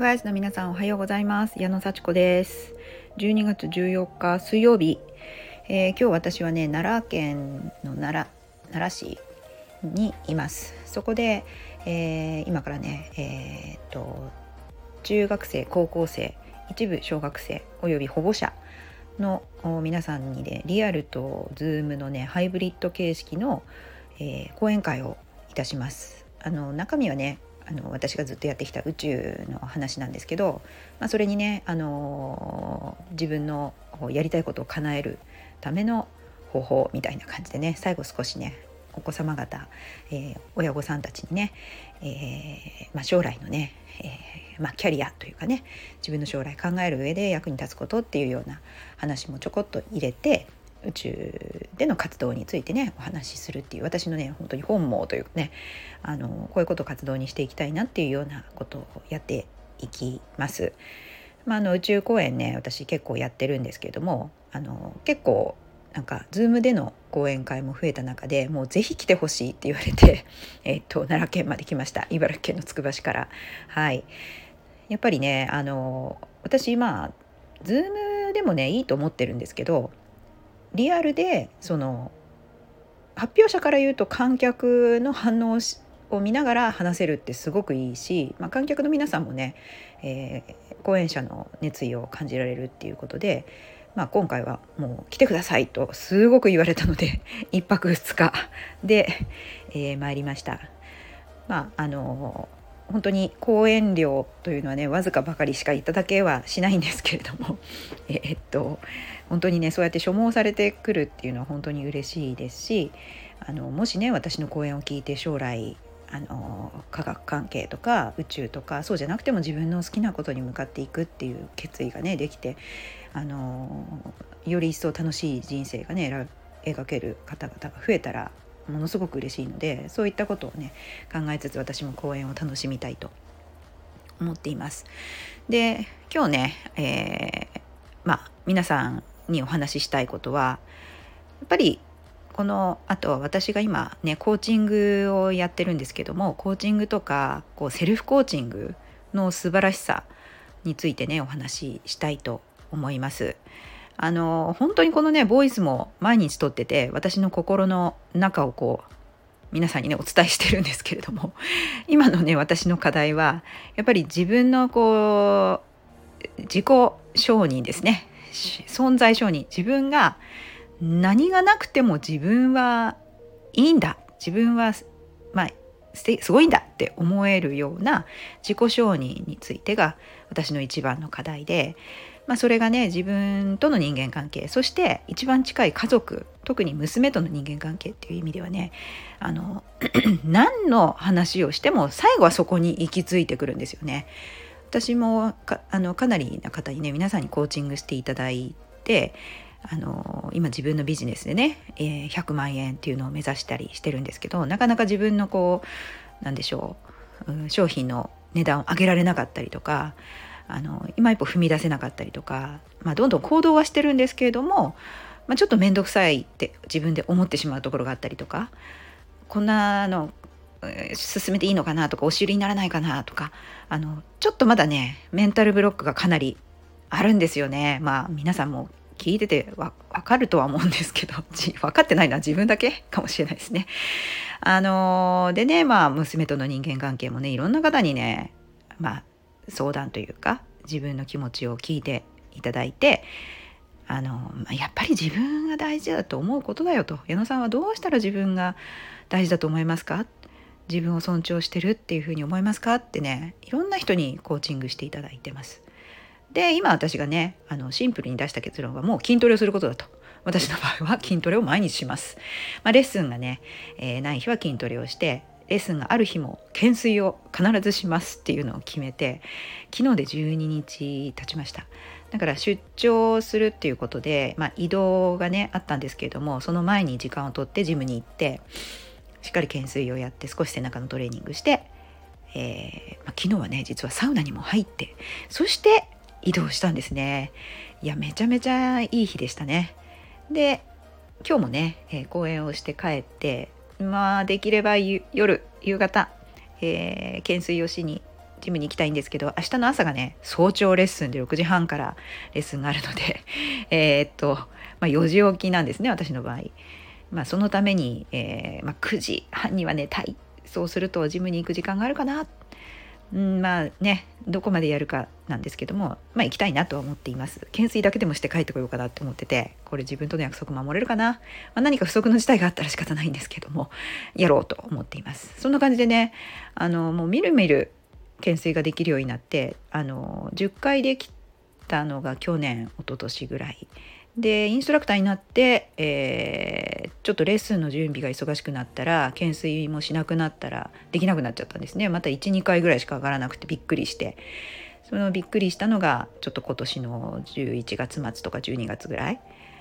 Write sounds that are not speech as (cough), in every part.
フアイズの皆さんおはようございます矢野幸子です12月14日水曜日、えー、今日私はね奈良県の奈良奈良市にいますそこで、えー、今からねえー、っと中学生高校生一部小学生および保護者の皆さんにねリアルとズームのねハイブリッド形式の、えー、講演会をいたしますあの中身はねあの私がずっとやってきた宇宙の話なんですけど、まあ、それにね、あの自分のやりたいことを叶えるための方法みたいな感じでね最後少しねお子様方、えー、親御さんたちにね、えー、まあ、将来のね、えー、まあ、キャリアというかね自分の将来考える上で役に立つことっていうような話もちょこっと入れて宇宙での活動についてねお話しするっていう私のね本当に本望というかねあのこういうことを活動にしていきたいなっていうようなことをやっていきます。まあ、あの宇宙公演ね私結構やってるんですけれどもあの結構なんか Zoom での講演会も増えた中でもうぜひ来てほしいって言われて、(laughs) えっと、奈良県まで来ました茨城県のつくば市から。はいやっぱりねあの私まあ Zoom でもねいいと思ってるんですけどリアルでその発表者から言うと観客の反応を見ながら話せるってすごくいいし、まあ、観客の皆さんもね、えー、講演者の熱意を感じられるっていうことで、まあ、今回はもう来てくださいとすごく言われたので (laughs) 1泊2日で、えー、参りました。まああの本当に講演料というのはねわずかばかりしかいただけはしないんですけれども (laughs) えっと本当にねそうやって所望されてくるっていうのは本当に嬉しいですしあのもしね私の講演を聞いて将来あの科学関係とか宇宙とかそうじゃなくても自分の好きなことに向かっていくっていう決意がねできてあのより一層楽しい人生がね描ける方々が増えたらものすごく嬉しいのでそういったことをね考えつつ私も講演を楽しみたいと思っています。で今日ね、えー、まあ皆さんにお話ししたいことはやっぱりこのあとは私が今ねコーチングをやってるんですけどもコーチングとかこうセルフコーチングの素晴らしさについてねお話ししたいと思います。あの本当にこのねボイスも毎日撮ってて私の心の中をこう皆さんにねお伝えしてるんですけれども (laughs) 今のね私の課題はやっぱり自分のこう自己承認ですね。存在承認。自分が何がなくても自分はいいんだ。自分はまあすごいんだって思えるような自己承認についてが私の一番の課題でまあ、それがね自分との人間関係そして一番近い家族特に娘との人間関係っていう意味ではねあの (clears throat) 何の話をしても最後はそこに行き着いてくるんですよね。私もかあのかなりな方にね皆さんにコーチングしていただいてあの今自分のビジネスでね、えー、100万円っていうのを目指したりしてるんですけどなかなか自分のこうなんでしょう、商品の値段を上げられなかったりとかあの今一歩踏み出せなかったりとか、まあ、どんどん行動はしてるんですけれども、まあ、ちょっと面倒くさいって自分で思ってしまうところがあったりとかこんなの進めていいのかなとか押し売りにならないかなとかあのちょっとまだねメンタルブロックがかなりあるんですよね。まあ皆さんも聞いててわ分かるとは思うんですけど (laughs) 分かってないのは自分だけ (laughs) かもしれないですね。あのでねまあ娘との人間関係もねいろんな方にねまあ相談というか自分の気持ちを聞いていただいてあのやっぱり自分が大事だと思うことだよと矢野さんはどうしたら自分が大事だと思いますか？自分を尊重してるっていうふうに思いますか？ってねいろんな人にコーチングしていただいてます。で今私がねあのシンプルに出した結論はもう筋トレをすることだと。私の場合は筋トレを毎日します。まあ、レッスンがね、えー、ない日は筋トレをしてレッスンがある日も懸垂を必ずしますっていうのを決めて昨日で12日経ちました。だから出張するっていうことで、まあ、移動がねあったんですけれどもその前に時間をとってジムに行ってしっかり懸垂をやって少し背中のトレーニングして、えーまあ、昨日はね実はサウナにも入ってそして移動したんですね。いやめちゃめちゃいい日でしたね。で今日もね、えー、公演をして帰ってまあできれば夜夕方、えー、懸垂をしにジムに行きたいんですけど明日の朝がね早朝レッスンで6時半からレッスンがあるので (laughs) え、っと、まあ、4時起きなんですね私の場合。まあ、そのために、えーまあ、9時半には寝たいそうするとジムに行く時間があるかなうん、まあねどこまでやるかなんですけどもまあ行きたいなとは思っています。懸垂だけでもして帰ってこようかなって思っててこれ自分との約束守れるかな、まあ、何か不測の事態があったら仕方ないんですけどもやろうと思っています。そんな感じでねあのもうみるみる懸垂ができるようになってあの10回できたのが去年一昨年ぐらい。でインストラクターになって、えー、ちょっとレッスンの準備が忙しくなったら懸垂もしなくなったらできなくなっちゃったんですね。また12回ぐらいしか上がらなくてびっくりして。そのびっくりしたのがちょっと今年の11月末とか12月ぐらい。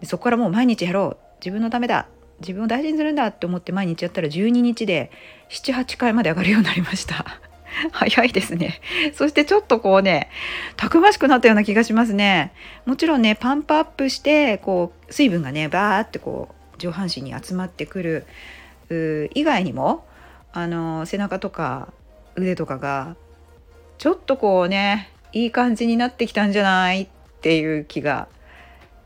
でそこからもう毎日やろう。自分のためだ。自分を大事にするんだって思って毎日やったら12日で78回まで上がるようになりました。(laughs) 早いですね。そしてちょっとこうね、たくましくなったような気がしますね。もちろんね、パンプアップして、こう、水分がね、バーってこう、上半身に集まってくる以外にも、あの、背中とか腕とかが、ちょっとこうね、いい感じになってきたんじゃないっていう気が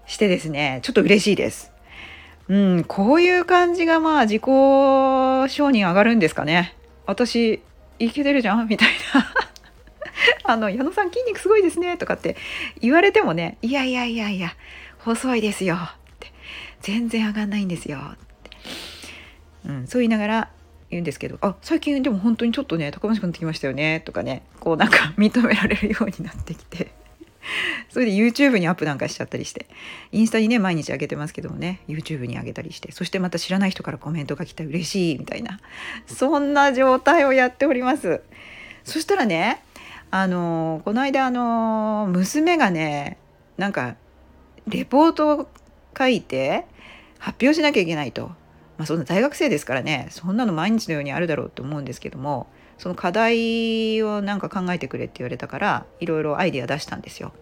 してですね、ちょっと嬉しいです。うん、こういう感じがまあ自己承認上がるんですかね。私いけてるじゃん？みたいな。(laughs) あの矢野さん筋肉すごいですねとかって言われてもねいやいやいやいや細いですよって。全然上がんないんですよって、うん、そう言いながら言うんですけどあ最近でも本当にちょっとねたくましくなってきましたよねとかねこうなんか認められるようになってきて。(laughs) それで YouTube にアップなんかしちゃったりして。インスタにね毎日上げてますけどもね YouTube に上げたりして。そしてまた知らない人からコメントが来たら嬉しいみたいな。そんな状態をやっております。そしたらねあのこの間あの娘がねなんかレポートを書いて発表しなきゃいけないと、まあ、そんな大学生ですからねそんなの毎日のようにあるだろうと思うんですけどもその課題をなんか考えてくれって言われたからいろいろアイデア出したんですよ。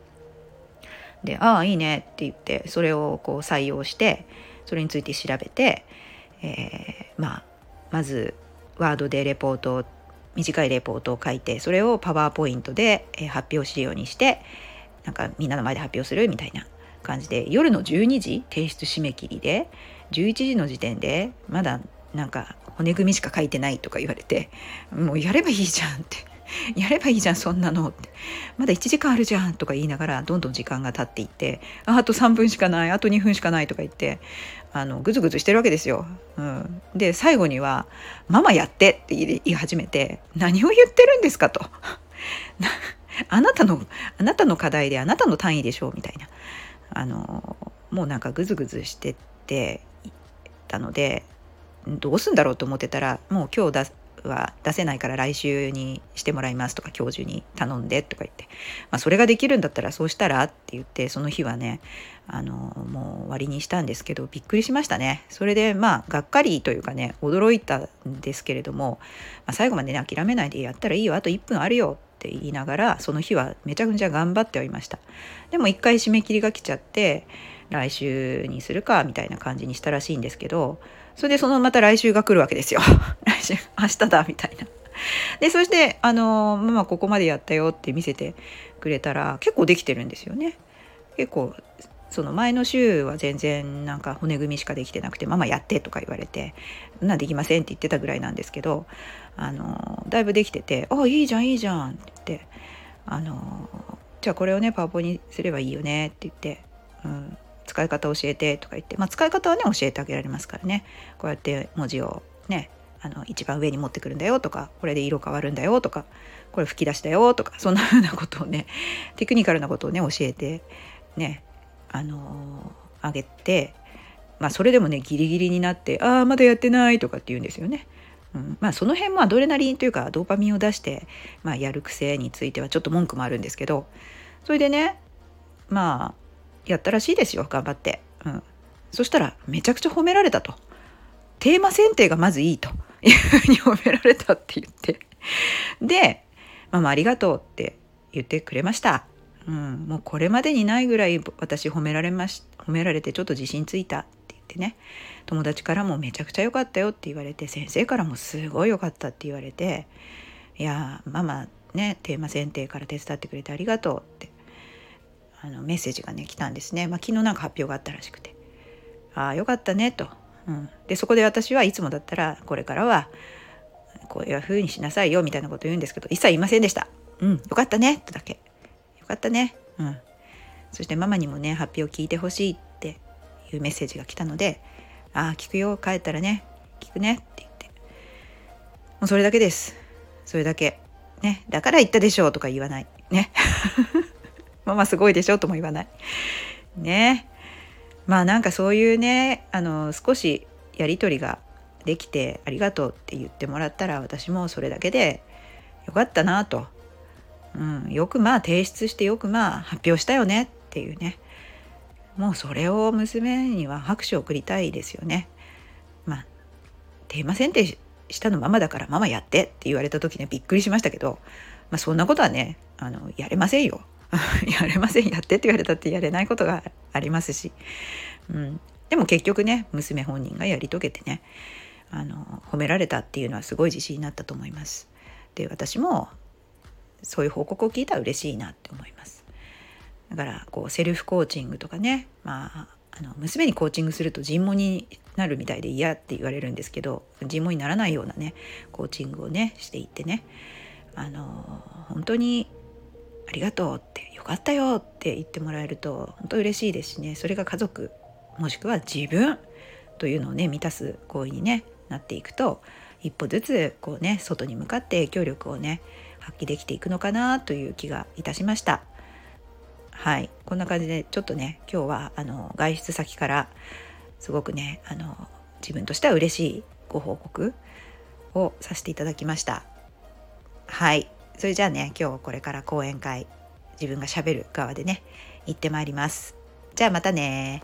で「ああいいね」って言ってそれをこう採用してそれについて調べて、えー、まあまずワードでレポート短いレポートを書いてそれをパワーポイントで発表資料にしてなんかみんなの前で発表するみたいな感じで夜の12時提出締め切りで11時の時点でまだなんか骨組みしか書いてないとか言われてもうやればいいじゃんって (laughs) やればいいじゃんそんなのってまだ1時間あるじゃんとか言いながらどんどん時間が経っていってあと3分しかないあと2分しかないとか言ってあのぐずぐずしてるわけですよ。うん、で最後には「ママやって」って言い始めて「何を言ってるんですか?」と。(laughs) (laughs) あなたのあなたの課題であなたの単位でしょうみたいなあのもうなんかぐずぐずしてってたのでどうすんだろうと思ってたらもう今日は出せないから来週にしてもらいますとか教授に頼んでとか言って、まあ、それができるんだったらそうしたらって言ってその日はねあのもう終わりにしたんですけどびっくりしましたね。それでまあがっかりというかね驚いたんですけれども、まあ、最後までね諦めないでやったらいいよ。あと1分あるよ。って言いながらその日はめちゃくちゃ頑張ってはいましたでも一回締め切りが来ちゃって来週にするかみたいな感じにしたらしいんですけどそれでそのまた来週が来るわけですよ (laughs) 来週明日だみたいな。でそしてあのママここまでやったよって見せてくれたら結構できてるんですよね。結構その前の週は全然なんか骨組みしかできてなくて「ママやって」とか言われて「なんできません」って言ってたぐらいなんですけどあのだいぶできてて「あいいじゃんいいじゃん」って言ってあの「じゃあこれをねパワポにすればいいよね」って言って、うん、使い方教えてとか言って、まあ、使い方はね教えてあげられますからねこうやって文字をねあの一番上に持ってくるんだよとかこれで色変わるんだよとかこれ吹き出しだよとかそんな風なことをねテクニカルなことをね教えてねあの、あげてまあそれでもねギリギリになって「ああまだやってない」とかって言うんですよね。うん、まあその辺はアドレナリンというかドーパミンを出して、まあ、やる癖についてはちょっと文句もあるんですけどそれでねまあやったらしいですよ頑張って、うん、そしたらめちゃくちゃ褒められたと。テーマ選定がまずいいと。いうふうに褒められたって言って。で「ママありがとう」って言ってくれました、うん、もうこれまでにないぐらい私褒められまし褒められてちょっと自信ついた。ってね友達からもめちゃくちゃ良かったよって言われて先生からもすごい良かったって言われていやママねテーマ選定から手伝ってくれてありがとうってあのメッセージがね来たんですね、まあ、昨日なんか発表があったらしくてああよかったねと、うん、でそこで私はいつもだったらこれからはこういうふうにしなさいよみたいなこと言うんですけど一切言いませんでした。うん、よかったねとだけ。よかったね。うん。そしてママにもね発表を聞いてほしいいうメッセージが来たので「ああ聞くよ帰ったらね聞くね」って言って。もうそれだけです。それだけ。ねだから言ったでしょうとか言わない。ね。(laughs) ママすごいでしょとも言わない。ね。まあなんかそういうねあの少しやり取りができてありがとうって言ってもらったら私もそれだけでよかったなと、うん、よくまあ提出してよくまあ発表したよねっていうね。もうそれを娘には拍手を送りたいですよね。まあテーマ選定したのママだからママやってって言われた時ねびっくりしましたけど、まあ、そんなことはねあのやれませんよ。(laughs) やれませんやってって言われたってやれないことがありますし、うん、でも結局ね娘本人がやり遂げてねあの褒められたっていうのはすごい自信になったと思います。で私もそういう報告を聞いたら嬉しいなって思います。だからこうセルフコーチングとかね、まあ、あの娘にコーチングすると尋問になるみたいで嫌って言われるんですけど尋問にならないようなねコーチングをねしていってねあの本当にありがとうってよかったよって言ってもらえると本当嬉しいですしねそれが家族もしくは自分というのをね満たす行為にねなっていくと一歩ずつこうね外に向かって影響力をね発揮できていくのかなという気がいたしました。はいこんな感じでちょっとね今日はあの外出先からすごくねあの自分としては嬉しいご報告をさせていただきました。はいそれじゃあね今日これから講演会自分がしゃべる側でね行ってまいります。じゃあまたね